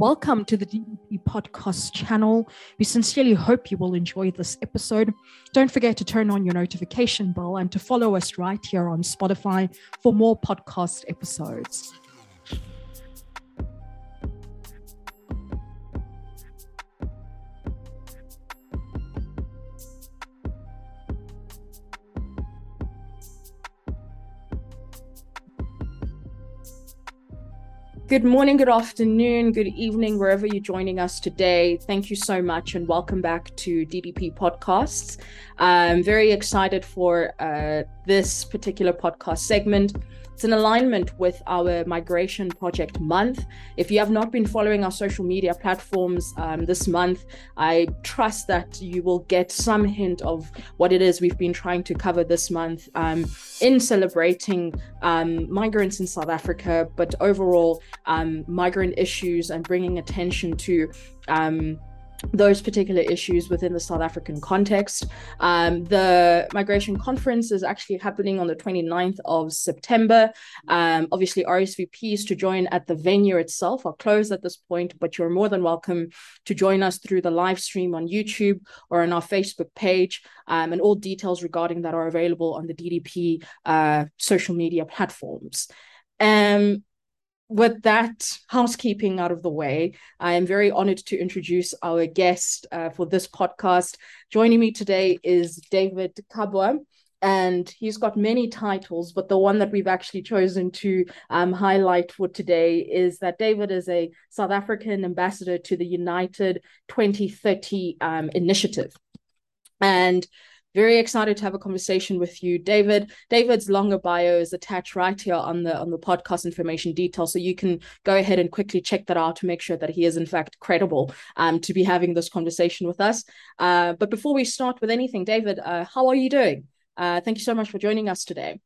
Welcome to the DDP podcast channel. We sincerely hope you will enjoy this episode. Don't forget to turn on your notification bell and to follow us right here on Spotify for more podcast episodes. Good morning, good afternoon, good evening, wherever you're joining us today. Thank you so much and welcome back to DDP Podcasts. I'm very excited for uh, this particular podcast segment. It's in alignment with our Migration Project Month. If you have not been following our social media platforms um, this month, I trust that you will get some hint of what it is we've been trying to cover this month um, in celebrating um, migrants in South Africa, but overall, um, migrant issues and bringing attention to um, those particular issues within the South African context. Um, the migration conference is actually happening on the 29th of September. Um, obviously, RSVPs to join at the venue itself are closed at this point, but you're more than welcome to join us through the live stream on YouTube or on our Facebook page. Um, and all details regarding that are available on the DDP uh, social media platforms. Um, with that housekeeping out of the way, I am very honored to introduce our guest uh, for this podcast. Joining me today is David Kabwa. And he's got many titles, but the one that we've actually chosen to um, highlight for today is that David is a South African ambassador to the UNITE 2030 um, initiative. And very excited to have a conversation with you david. David's longer bio is attached right here on the on the podcast information detail so you can go ahead and quickly check that out to make sure that he is in fact credible um, to be having this conversation with us. Uh, but before we start with anything david uh, how are you doing? Uh, thank you so much for joining us today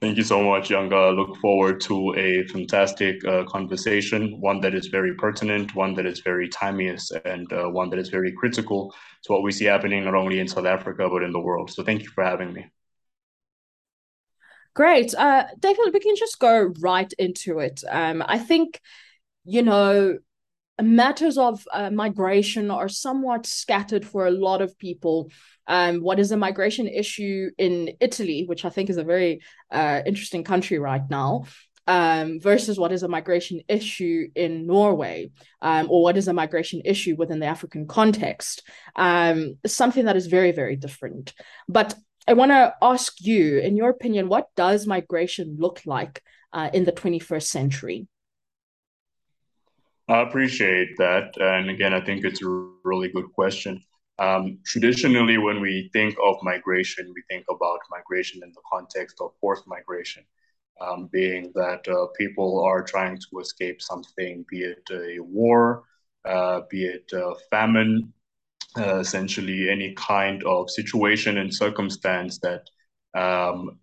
Thank you so much, Yanga. Look forward to a fantastic uh, conversation, one that is very pertinent, one that is very timeous, and uh, one that is very critical to what we see happening not only in South Africa, but in the world. So thank you for having me. Great. Uh, David, we can just go right into it. Um, I think, you know, matters of uh, migration are somewhat scattered for a lot of people. Um, what is a migration issue in Italy, which I think is a very uh, interesting country right now, um, versus what is a migration issue in Norway, um, or what is a migration issue within the African context, um, something that is very, very different. But I want to ask you, in your opinion, what does migration look like uh, in the 21st century? I appreciate that. And again, I think it's a really good question. Um, traditionally, when we think of migration, we think about migration in the context of forced migration, um, being that uh, people are trying to escape something, be it a war, uh, be it a famine, uh, essentially any kind of situation and circumstance that um,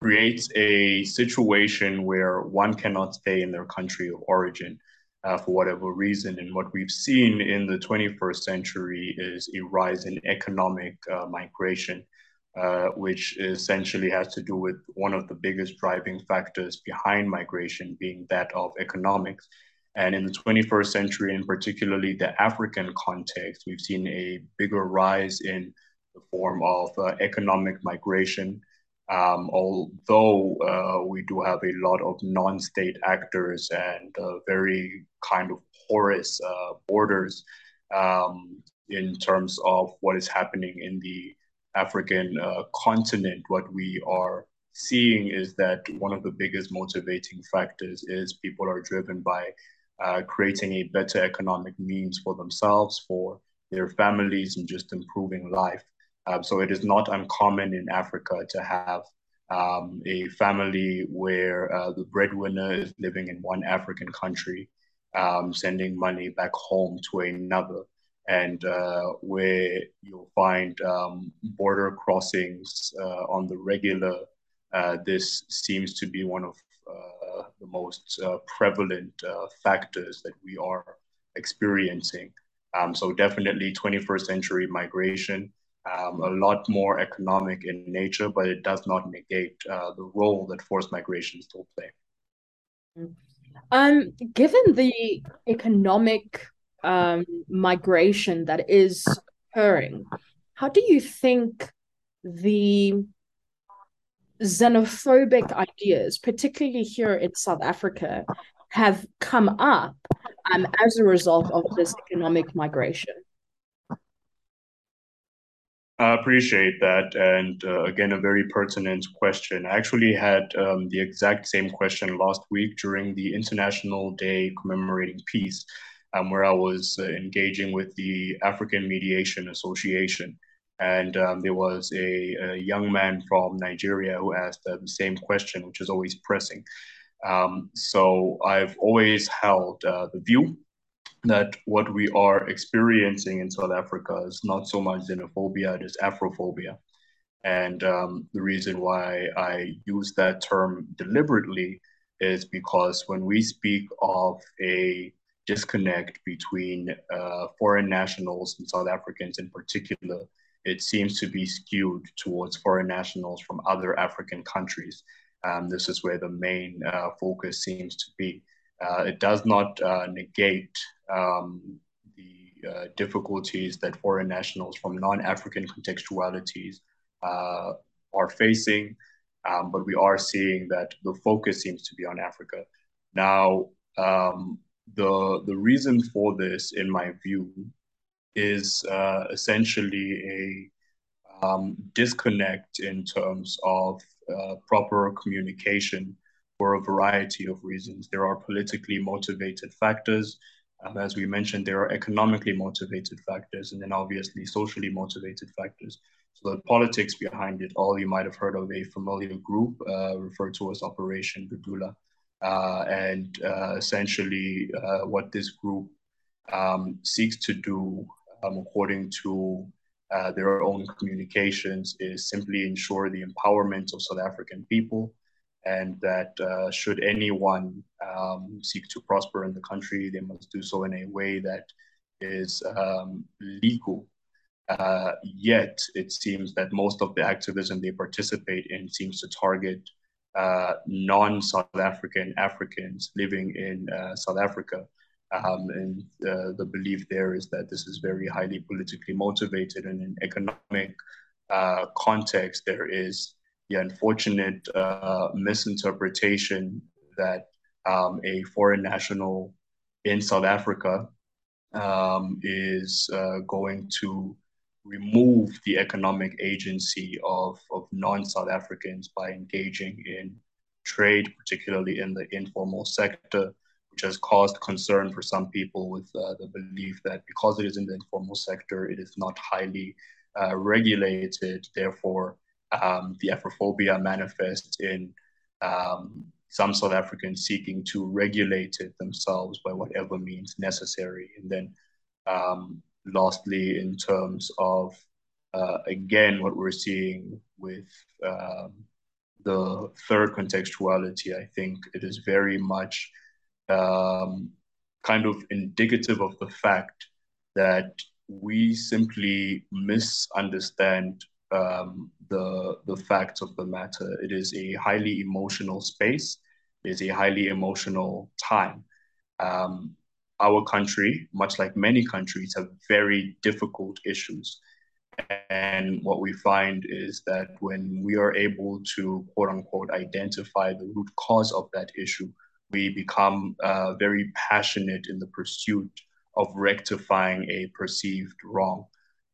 creates a situation where one cannot stay in their country of origin uh, for whatever reason. And what we've seen in the 21st century is a rise in economic uh, migration, uh, which essentially has to do with one of the biggest driving factors behind migration being that of economics. And in the 21st century, and particularly the African context, we've seen a bigger rise in the form of uh, economic migration. Um, although uh, we do have a lot of non-state actors and uh, very kind of porous uh, borders um, in terms of what is happening in the African uh, continent, what we are seeing is that one of the biggest motivating factors is people are driven by uh, creating a better economic means for themselves, for their families, and just improving life. Um, so it is not uncommon in Africa to have um, a family where uh, the breadwinner is living in one African country, um, sending money back home to another, and uh, where you'll find um, border crossings uh, on the regular. Uh, this seems to be one of uh, the most uh, prevalent factors that we are experiencing. Um, so definitely 21st century migration um, a lot more economic in nature, but it does not negate uh, the role that forced migration still play. Um, given the economic um, migration that is occurring, how do you think the xenophobic ideas, particularly here in South Africa, have come up um, as a result of this economic migration? I appreciate that. And uh, again, a very pertinent question. I actually had um, the exact same question last week during the International Day commemorating peace, um, where I was uh, engaging with the African Mediation Association. And um, there was a, a, young man from Nigeria who asked the same question, which is always pressing. Um, so I've always held uh, the view that what we are experiencing in South Africa is not so much xenophobia, it is Afrophobia. And um, the reason why I use that term deliberately is because when we speak of a disconnect between uh, foreign nationals and South Africans in particular, it seems to be skewed towards foreign nationals from other African countries. Um, this is where the main uh, focus seems to be. Uh, it does not uh, negate um, the uh, difficulties that foreign nationals from non-African contextualities uh, are facing, um, but we are seeing that the focus seems to be on Africa. Now, um, the the reason for this, in my view, is uh, essentially a um, disconnect in terms of uh, proper communication for a variety of reasons. There are politically motivated factors. Um, as we mentioned, there are economically motivated factors, and then obviously socially motivated factors. So the politics behind it all, you might have heard of a familiar group uh, referred to as Operation Dudula. Uh, and uh, essentially, uh, what this group um, seeks to do, um, according to uh, their own communications, is simply ensure the empowerment of South African people and that uh, should anyone um, seek to prosper in the country, they must do so in a way that is um, legal. Uh, yet, it seems that most of the activism they participate in seems to target uh, non South African Africans living in uh, South Africa. Um, and uh, the belief there is that this is very highly politically motivated and in economic uh, context, there is the unfortunate uh, misinterpretation that um, a foreign national in South Africa um, is uh, going to remove the economic agency of, of non South Africans by engaging in trade, particularly in the informal sector, which has caused concern for some people with uh, the belief that because it is in the informal sector, it is not highly uh, regulated. Therefore, um, the Afrophobia manifests in um, some South Africans seeking to regulate it themselves by whatever means necessary. And then, um, lastly, in terms of uh, again, what we're seeing with um, the third contextuality, I think it is very much um, kind of indicative of the fact that we simply misunderstand um, the the facts of the matter. It is a highly emotional space. It is a highly emotional time. Um, our country, much like many countries, have very difficult issues. And what we find is that when we are able to quote unquote identify the root cause of that issue, we become uh, very passionate in the pursuit of rectifying a perceived wrong.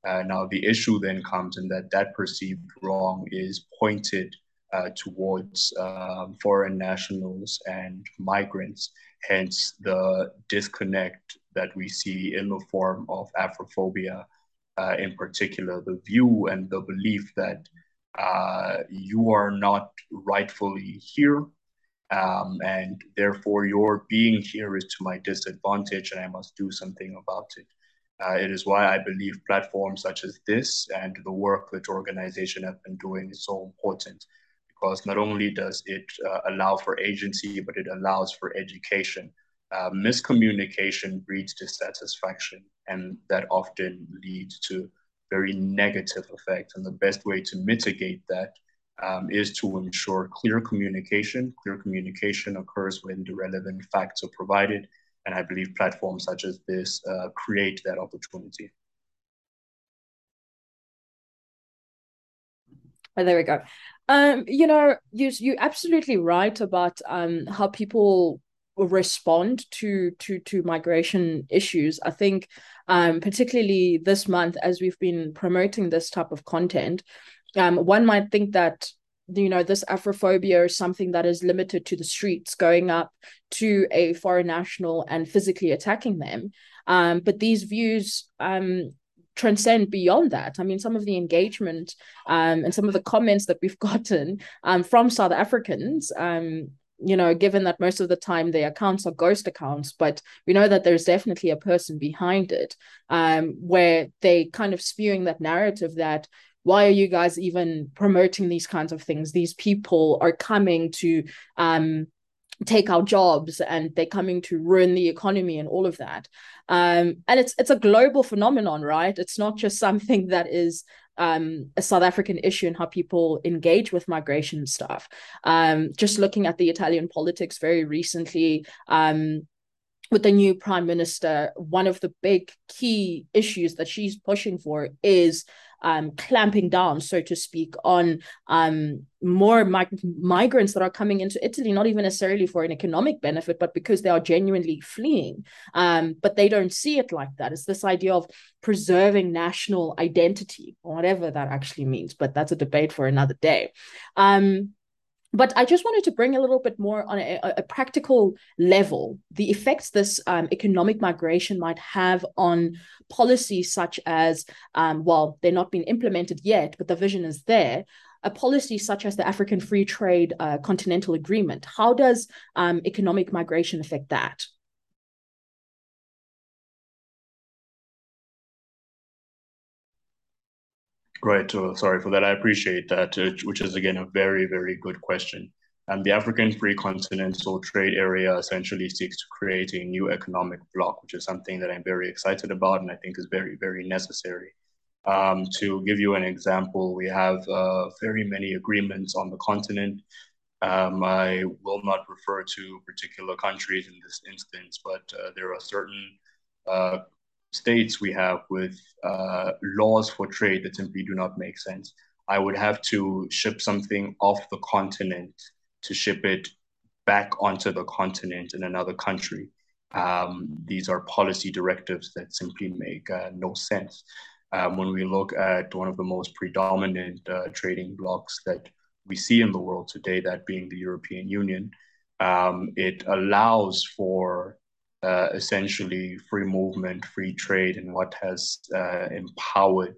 Uh, now, the issue then comes in that that perceived wrong is pointed uh, towards um, foreign nationals and migrants, hence the disconnect that we see in the form of Afrophobia, uh, in particular, the view and the belief that uh, you are not rightfully here. Um, and therefore, your being here is to my disadvantage, and I must do something about it. Uh, it is why I believe platforms such as this and the work that your organization have been doing is so important because not only does it uh, allow for agency, but it allows for education. Uh, miscommunication breeds dissatisfaction, and that often leads to very negative effects. And the best way to mitigate that um, is to ensure clear communication. Clear communication occurs when the relevant facts are provided. And I believe platforms such as this uh, create that opportunity. Oh, there we go. Um, you know, you you're absolutely right about um how people respond to to to migration issues. I think um particularly this month as we've been promoting this type of content, um one might think that you know this afrophobia is something that is limited to the streets going up to a foreign national and physically attacking them um, but these views um, transcend beyond that. I mean, some of the engagement um, and some of the comments that we've gotten um, from South Africans, um, you know, given that most of the time their accounts are ghost accounts, but we know that there's definitely a person behind it, um, where they kind of spewing that narrative that why are you guys even promoting these kinds of things? These people are coming to um, take our jobs and they're coming to ruin the economy and all of that um, and it's it's a global phenomenon right it's not just something that is um, a South African issue and how people engage with migration stuff. Um, just looking at the Italian politics very recently, um, with the new prime minister, one of the big key issues that she's pushing for is um, clamping down, so to speak, on um, more mig- migrants that are coming into Italy, not even necessarily for an economic benefit, but because they are genuinely fleeing. Um, but they don't see it like that. It's this idea of preserving national identity, or whatever that actually means. But that's a debate for another day. Um, but I just wanted to bring a little bit more on a, a practical level the effects this um, economic migration might have on policies such as, um, well, they're not being implemented yet, but the vision is there. A policy such as the African Free Trade uh, Continental Agreement. How does um, economic migration affect that? Right. So sorry for that. I appreciate that, uh, which is again a very, very good question. And the African Free Continental Trade Area essentially seeks to create a new economic bloc, which is something that I'm very excited about and I think is very, very necessary. Um, to give you an example, we have uh, very many agreements on the continent. Um, I will not refer to particular countries in this instance, but uh, there are certain uh, states we have with uh, laws for trade that simply do not make sense. I would have to ship something off the continent to ship it back onto the continent in another country. Um, these are policy directives that simply make uh, no sense. Um, when we look at one of the most predominant uh, trading blocs that we see in the world today, that being the European Union, um, it allows for uh, essentially free movement, free trade, and what has uh, empowered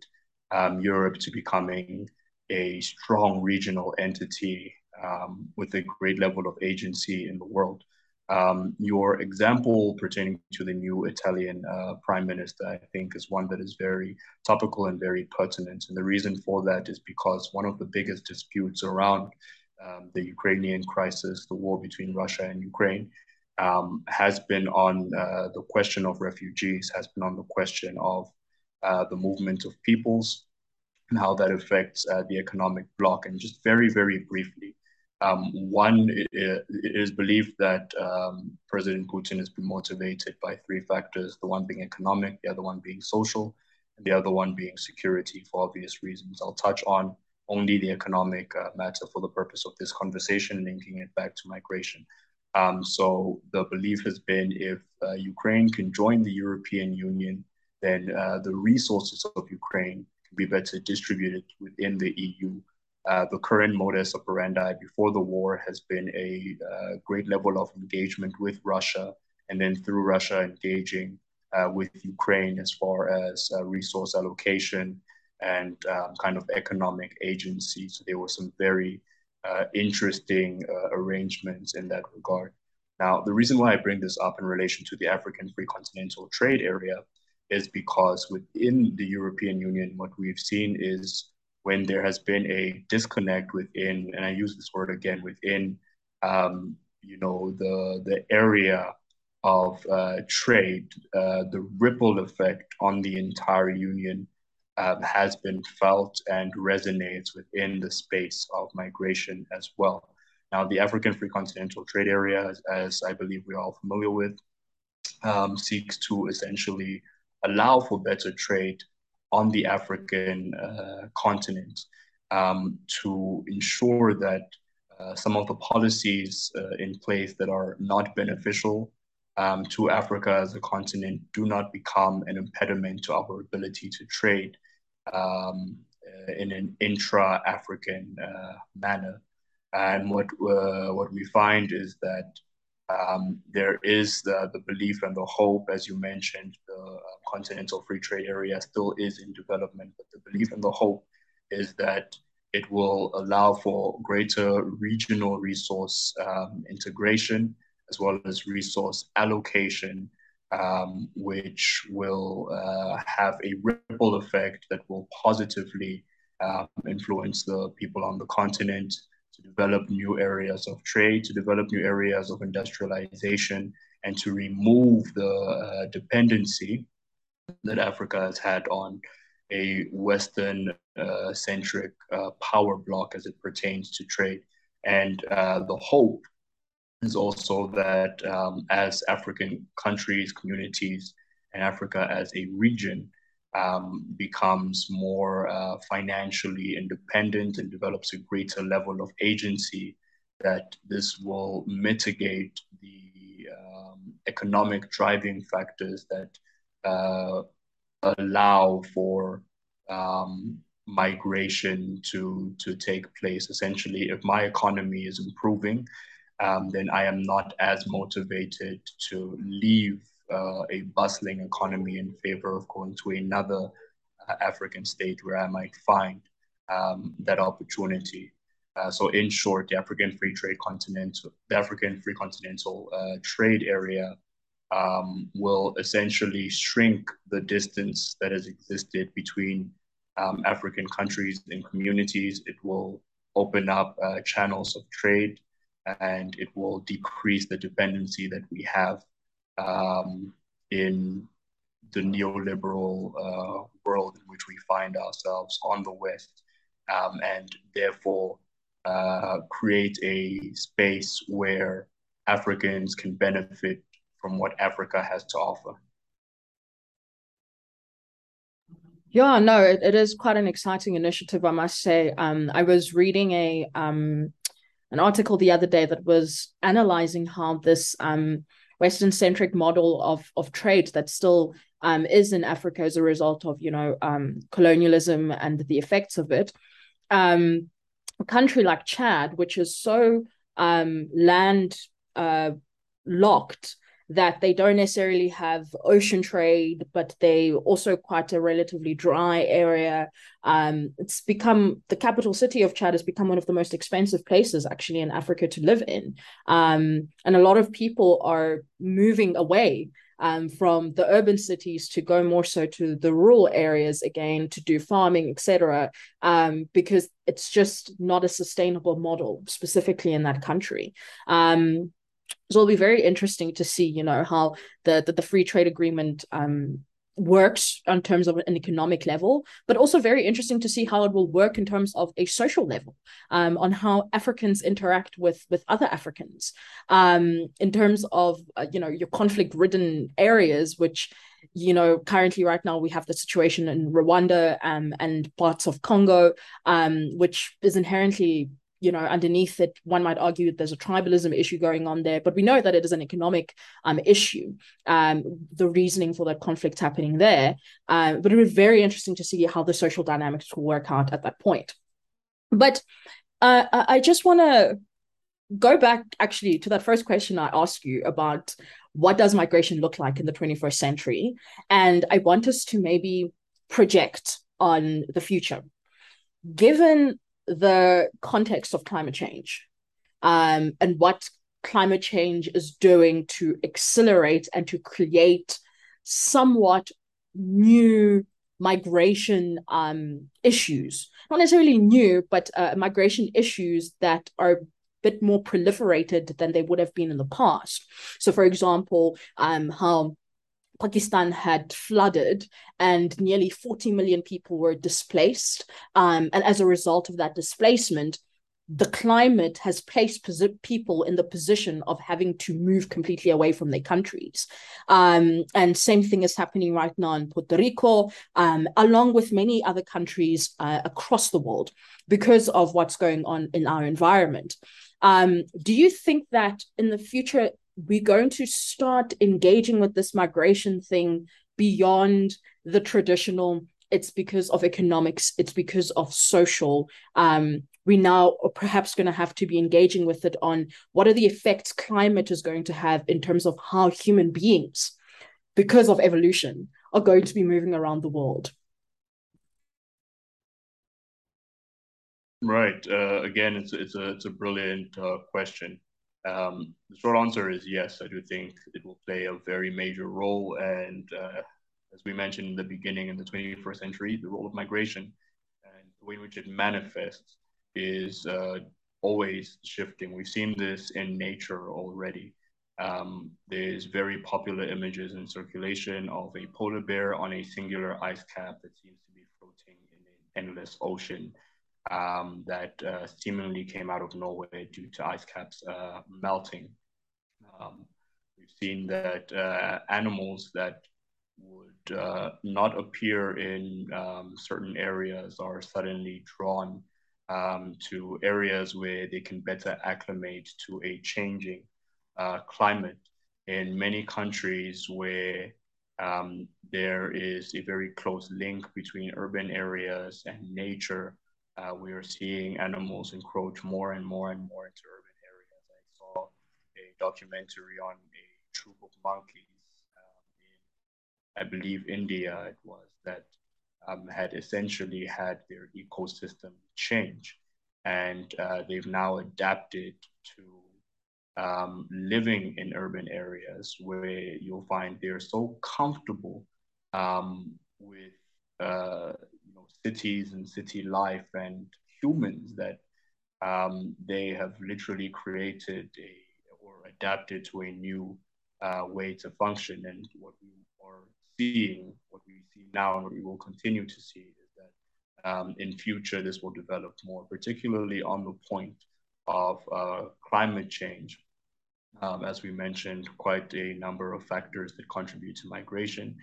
um, Europe to becoming a strong regional entity um, with a great level of agency in the world. Um, your example pertaining to the new Italian uh, prime minister, I think, is one that is very topical and very pertinent. And the reason for that is because one of the biggest disputes around um, the Ukrainian crisis, the war between Russia and Ukraine, um, has been on uh, the question of refugees, has been on the question of uh, the movement of peoples and how that affects uh, the economic bloc. And just very, very briefly, um, one, it, it is believed that um, President Putin has been motivated by three factors the one being economic, the other one being social, and the other one being security for obvious reasons. I'll touch on only the economic uh, matter for the purpose of this conversation, linking it back to migration. Um, so the belief has been if uh, Ukraine can join the European Union, then uh, the resources of Ukraine can be better distributed within the EU. Uh, the current modus operandi before the war has been a uh, great level of engagement with Russia, and then through Russia engaging uh, with Ukraine as far as uh, resource allocation and um, kind of economic agency. So there were some very uh, interesting uh, arrangements in that regard. Now, the reason why I bring this up in relation to the African Free Continental Trade Area is because within the European Union, what we've seen is when there has been a disconnect within, and I use this word again, within, um, you know, the the area of uh, trade, uh, the ripple effect on the entire union um, has been felt and resonates within the space of migration as well. Now, the African Free Continental Trade Area, as, as I believe we're all familiar with, um, seeks to essentially allow for better trade on the African uh, continent um, to ensure that uh, some of the policies uh, in place that are not beneficial um, to Africa as a continent do not become an impediment to our ability to trade um, uh, in an intra-African uh, manner. And what uh, what we find is that um, there is the, the belief and the hope, as you mentioned, the uh, continental free trade area still is in development, but the belief and the hope is that it will allow for greater regional resource um, integration as well as resource allocation, um, which will uh, have a ripple effect that will positively um, influence the people on the continent to develop new areas of trade, to develop new areas of industrialization, and to remove the uh, dependency that Africa has had on a Western uh, centric uh, power block as it pertains to trade. And uh, the hope is also that um, as African countries, communities, and Africa as a region um, becomes more uh, financially independent and develops a greater level of agency, that this will mitigate the um, economic driving factors that uh, allow for um, migration to to take place. Essentially, if my economy is improving, um, then I am not as motivated to leave uh, a bustling economy in favor of going to another uh, African state where I might find um, that opportunity. Uh, so, in short, the African Free Trade Continental, the African Free Continental uh, Trade Area, um, will essentially shrink the distance that has existed between um, African countries and communities. It will open up uh, channels of trade and it will decrease the dependency that we have um, in the neoliberal uh, world in which we find ourselves on the West, um, and therefore uh, create a space where Africans can benefit from what Africa has to offer. Yeah, no, it, it is quite an exciting initiative, I must say. Um, I was reading a um, an article the other day that was analyzing how this um, Western centric model of of trade that still um, is in Africa as a result of you know um, colonialism and the effects of it. Um, a country like Chad, which is so um, land uh, locked that they don't necessarily have ocean trade, but they also quite a relatively dry area. Um, it's become the capital city of Chad has become one of the most expensive places actually in Africa to live in, um, and a lot of people are moving away um, from the urban cities to go more so to the rural areas again to do farming, etc. Um, because it's just not a sustainable model, specifically in that country. Um, so it'll be very interesting to see, you know, how the the, the free trade agreement um, works in terms of an economic level, but also very interesting to see how it will work in terms of a social level, um, on how Africans interact with with other Africans, um, in terms of uh, you know your conflict ridden areas, which you know currently right now we have the situation in Rwanda um, and parts of Congo, um, which is inherently you know, underneath it, one might argue that there's a tribalism issue going on there, but we know that it is an economic um, issue. Um, the reasoning for that conflict happening there, uh, but it would be very interesting to see how the social dynamics will work out at that point. But uh, I just want to go back actually to that first question I asked you about what does migration look like in the 21st century, and I want us to maybe project on the future. Given the context of climate change um, and what climate change is doing to accelerate and to create somewhat new migration um, issues. Not necessarily new, but uh, migration issues that are a bit more proliferated than they would have been in the past. So, for example, um, how Pakistan had flooded and nearly 40 million people were displaced. Um, and as a result of that displacement, the climate has placed people in the position of having to move completely away from their countries. Um, and same thing is happening right now in Puerto Rico, um, along with many other countries uh, across the world because of what's going on in our environment. Um, do you think that in the future we're going to start engaging with this migration thing beyond the traditional it's because of economics it's because of social. Um, we now are perhaps going to have to be engaging with it on what are the effects climate is going to have in terms of how human beings because of evolution are going to be moving around the world. Right uh, again it's, it's a it's a brilliant uh, question um, the short answer is yes, I do think it will play a very major role. And uh, as we mentioned in the beginning, in the 21st century, the role of migration and the way in which it manifests is uh, always shifting. We've seen this in nature already. Um, there's very popular images in circulation of a polar bear on a singular ice cap that seems to be floating in an endless ocean um, that uh, seemingly came out of nowhere due to ice caps uh, melting. Um, we've seen that uh, animals that would uh, not appear in um, certain areas are suddenly drawn um, to areas where they can better acclimate to a changing uh, climate. In many countries where um, there is a very close link between urban areas and nature, uh, we are seeing animals encroach more and more and more into urban areas. I saw a documentary on a troop of monkeys um, in, I believe, India, it was, that um, had essentially had their ecosystem change. And uh, they've now adapted to um, living in urban areas where you'll find they're so comfortable um, with uh, cities and city life and humans that um, they have literally created a, or adapted to a new uh, way to function. And what we are seeing, what we see now, and what we will continue to see is that um, in future this will develop more, particularly on the point of uh, climate change. Um, as we mentioned, quite a number of factors that contribute to migration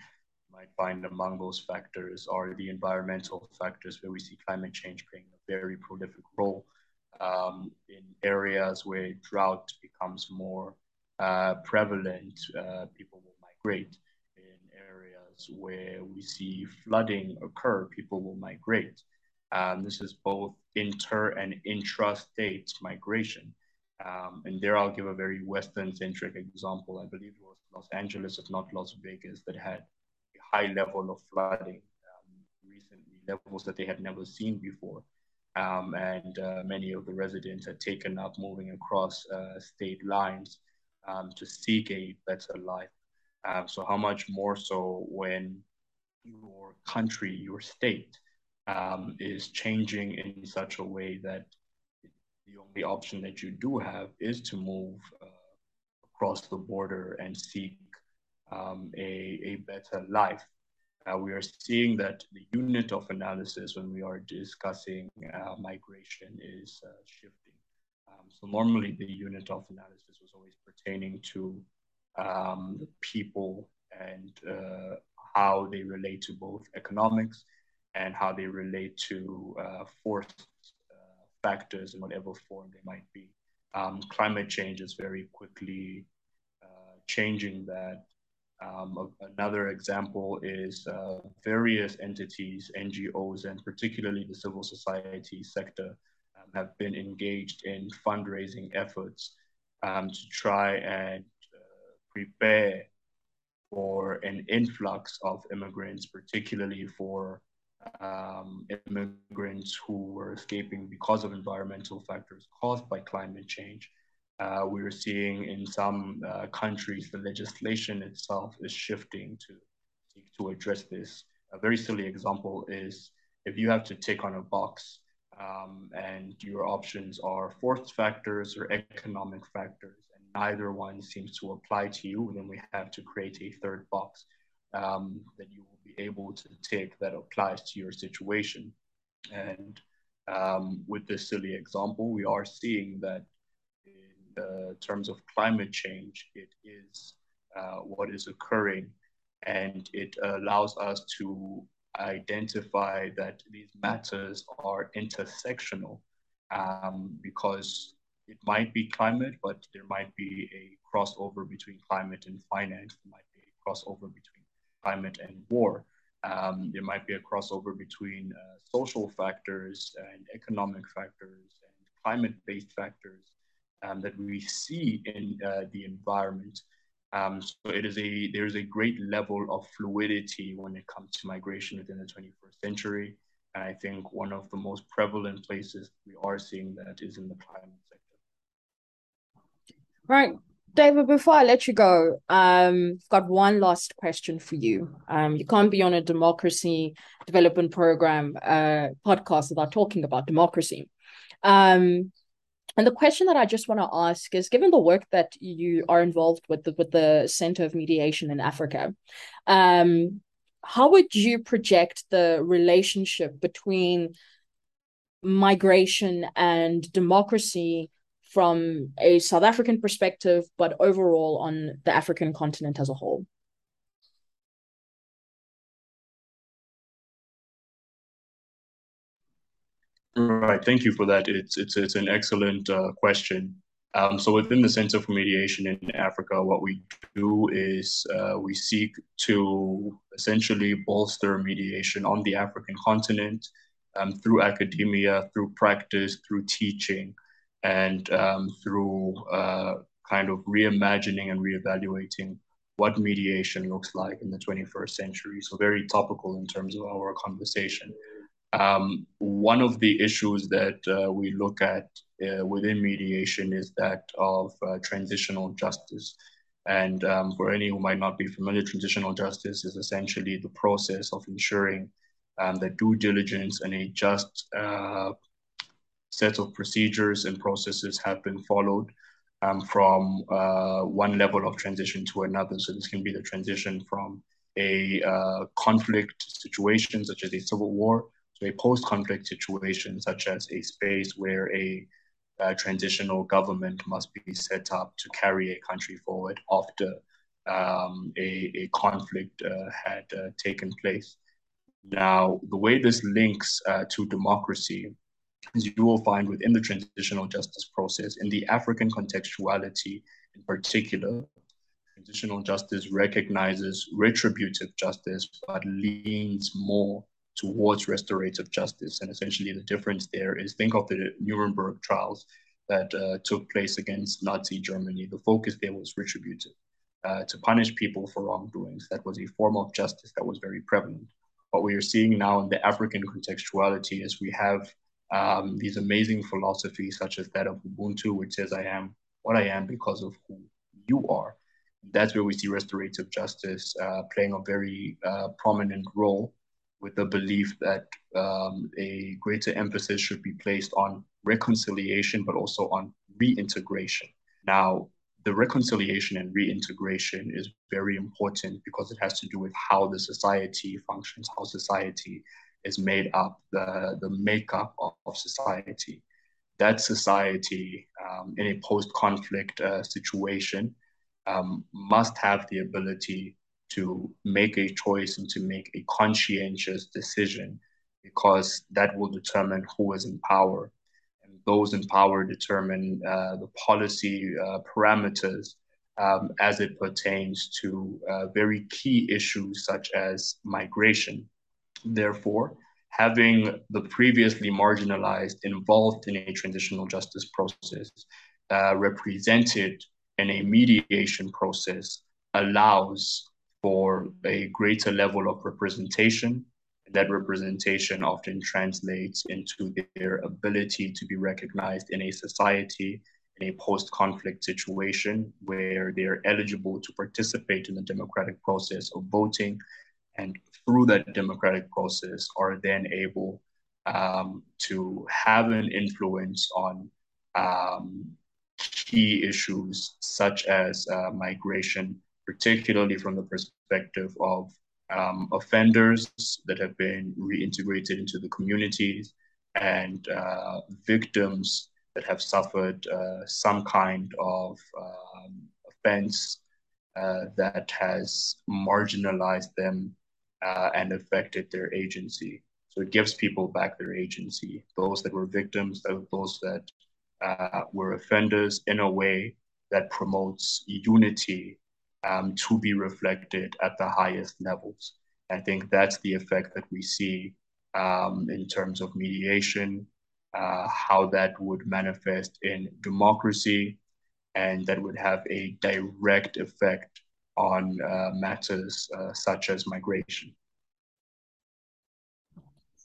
might find among those factors are the environmental factors where we see climate change playing a very prolific role um, in areas where drought becomes more uh, prevalent, uh, people will migrate. In areas where we see flooding occur, people will migrate. Um, this is both inter and intra-state migration. Um, and there I'll give a very Western-centric example. I believe it was Los Angeles, if not Las Vegas, that had high level of flooding um, recently, levels that they had never seen before. Um, and uh, many of the residents had taken up moving across uh, state lines um, to seek a better life. Um, so, how much more so when your country, your state, um, is changing in such a way that the only option that you do have is to move uh, across the border and seek um, a, a better life. Uh, we are seeing that the unit of analysis when we are discussing uh, migration is uh, shifting. Um, so normally the unit of analysis was always pertaining to um, people and uh, how they relate to both economics and how they relate to uh, forced uh, factors in whatever form they might be. Um, climate change is very quickly changing that um, another example is uh, various entities, NGOs, and particularly the civil society sector um, have been engaged in fundraising efforts um, to try and uh, prepare for an influx of immigrants, particularly for um, immigrants who were escaping because of environmental factors caused by climate change. Uh, we're seeing in some uh, countries the legislation itself is shifting to to address this. A very silly example is if you have to tick on a box um, and your options are forced factors or economic factors, and neither one seems to apply to you, then we have to create a third box. um, that you will be able to tick that applies to your situation. And um, with this silly example, we are seeing that uh, terms of climate change, it is uh, what is occurring, and it allows us to identify that these matters are intersectional um, because it might be climate, but there might be a crossover between climate and finance. There might be a crossover between climate and war. Um, there might be a crossover between uh, social factors and economic factors and climate-based factors um, that we see in uh, the environment. Um, so it is a there is a great level of fluidity when it comes to migration within the 21st century, and I think one of the most prevalent places we are seeing that is in the climate sector. Right. David, before I let you go, um, I've got one last question for you. Um, you can't be on a democracy development program uh, podcast without talking about democracy. Um, and the question that I just want to ask is, given the work that you are involved with the, with the Center of Mediation in Africa, um, how would you project the relationship between migration and democracy from a South African perspective, but overall on the African continent as a whole? Right. Thank you for that. It's it's it's an excellent uh, question. Um, so within the Center for Mediation in Africa, what we do is uh, we seek to essentially bolster mediation on the African continent um, through academia, through practice, through teaching, and um, through uh, kind of reimagining and reevaluating what mediation looks like in the 21st century. So very topical in terms of our conversation. Um, one of the issues that uh, we look at uh, within mediation is that of uh, transitional justice. And um, for any who might not be familiar, transitional justice is essentially the process of ensuring um, that due diligence and a just uh, set of procedures and processes have been followed um, from uh, one level of transition to another. So this can be the transition from a uh, conflict situation, such as a civil war, to a post-conflict situation, such as a space where a uh, transitional government must be set up to carry a country forward after um, a, a, conflict uh, had uh, taken place. Now, the way this links uh, to democracy is you will find within the transitional justice process, in the African contextuality in particular, transitional justice recognizes retributive justice, but leans more towards restorative justice. And essentially, the difference there is think of the Nuremberg trials that uh, took place against Nazi Germany. The focus there was retributive, uh, to punish people for wrongdoings. That was a form of justice that was very prevalent. What we are seeing now in the African contextuality is we have um, these amazing philosophies, such as that of Ubuntu, which says, I am what I am because of who you are. That's where we see restorative justice uh, playing a very uh, prominent role with the belief that um, a greater emphasis should be placed on reconciliation, but also on reintegration. Now, the reconciliation and reintegration is very important because it has to do with how the society functions, how society is made up, the, the makeup of, of society. That society um, in a post conflict uh, situation um, must have the ability to make a choice and to make a conscientious decision because that will determine who is in power. And those in power determine uh, the policy uh, parameters um, as it pertains to uh, very key issues such as migration. Therefore, having the previously marginalized involved in a transitional justice process uh, represented in a mediation process allows for a greater level of representation. That representation often translates into their ability to be recognized in a society in a post conflict situation where they're eligible to participate in the democratic process of voting and through that democratic process are then able um, to have an influence on um, key issues such as uh, migration particularly from the perspective of um, offenders that have been reintegrated into the communities and uh, victims that have suffered uh, some kind of um, offense uh, that has marginalized them uh, and affected their agency. So it gives people back their agency, those that were victims, those that uh, were offenders, in a way that promotes unity um, to be reflected at the highest levels. I think that's the effect that we see um, in terms of mediation, uh, how that would manifest in democracy, and that would have a direct effect on uh, matters uh, such as migration.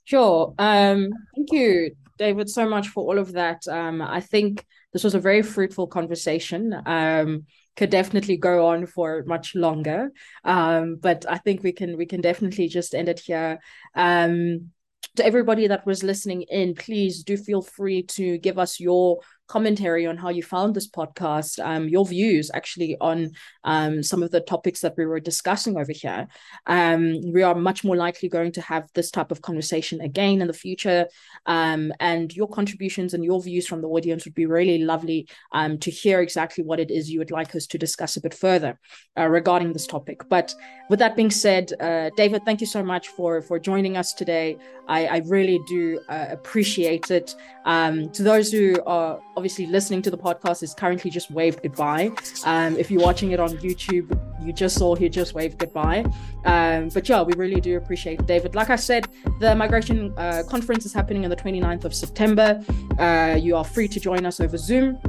Sure. Um, thank you, David, so much for all of that. Um, I think this was a very fruitful conversation. Um, could definitely go on for much longer, um, but I think we can we can definitely just end it here. Um, to everybody that was listening in, please do feel free to give us your commentary on how you found this podcast, um, your views actually on um, some of the topics that we were discussing over here. Um, we are much more likely going to have this type of conversation again in the future. Um, and your contributions and your views from the audience would be really lovely um, to hear exactly what it is you would like us to discuss a bit further uh, regarding this topic. But with that being said, uh, David, thank you so much for, for joining us today. I, I really do uh, appreciate it. Um, to those who are obviously listening to the podcast is currently just waved goodbye. Um, if you're watching it on YouTube, you just saw he just waved goodbye. Um, but yeah, we really do appreciate David. Like I said, the migration uh, conference is happening on the 29th of September. Uh, you are free to join us over Zoom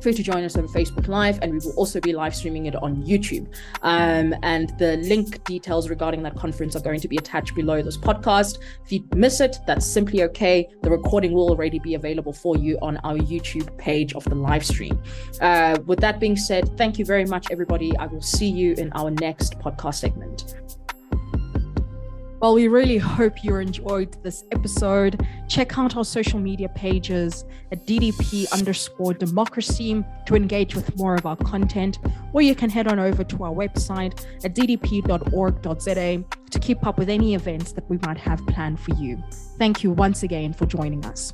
free to join us on Facebook Live, and we will also be live streaming it on YouTube. Um, and the link details regarding that conference are going to be attached below this podcast. If you miss it, that's simply okay. The recording will already be available for you on our YouTube page of the live stream. Uh, with that being said, thank you very much, everybody. I will see you in our next podcast segment. Well, we really hope you enjoyed this episode. Check out our social media pages at DDP underscore democracy to engage with more of our content, or you can head on over to our website at ddp.org.za to keep up with any events that we might have planned for you. Thank you once again for joining us.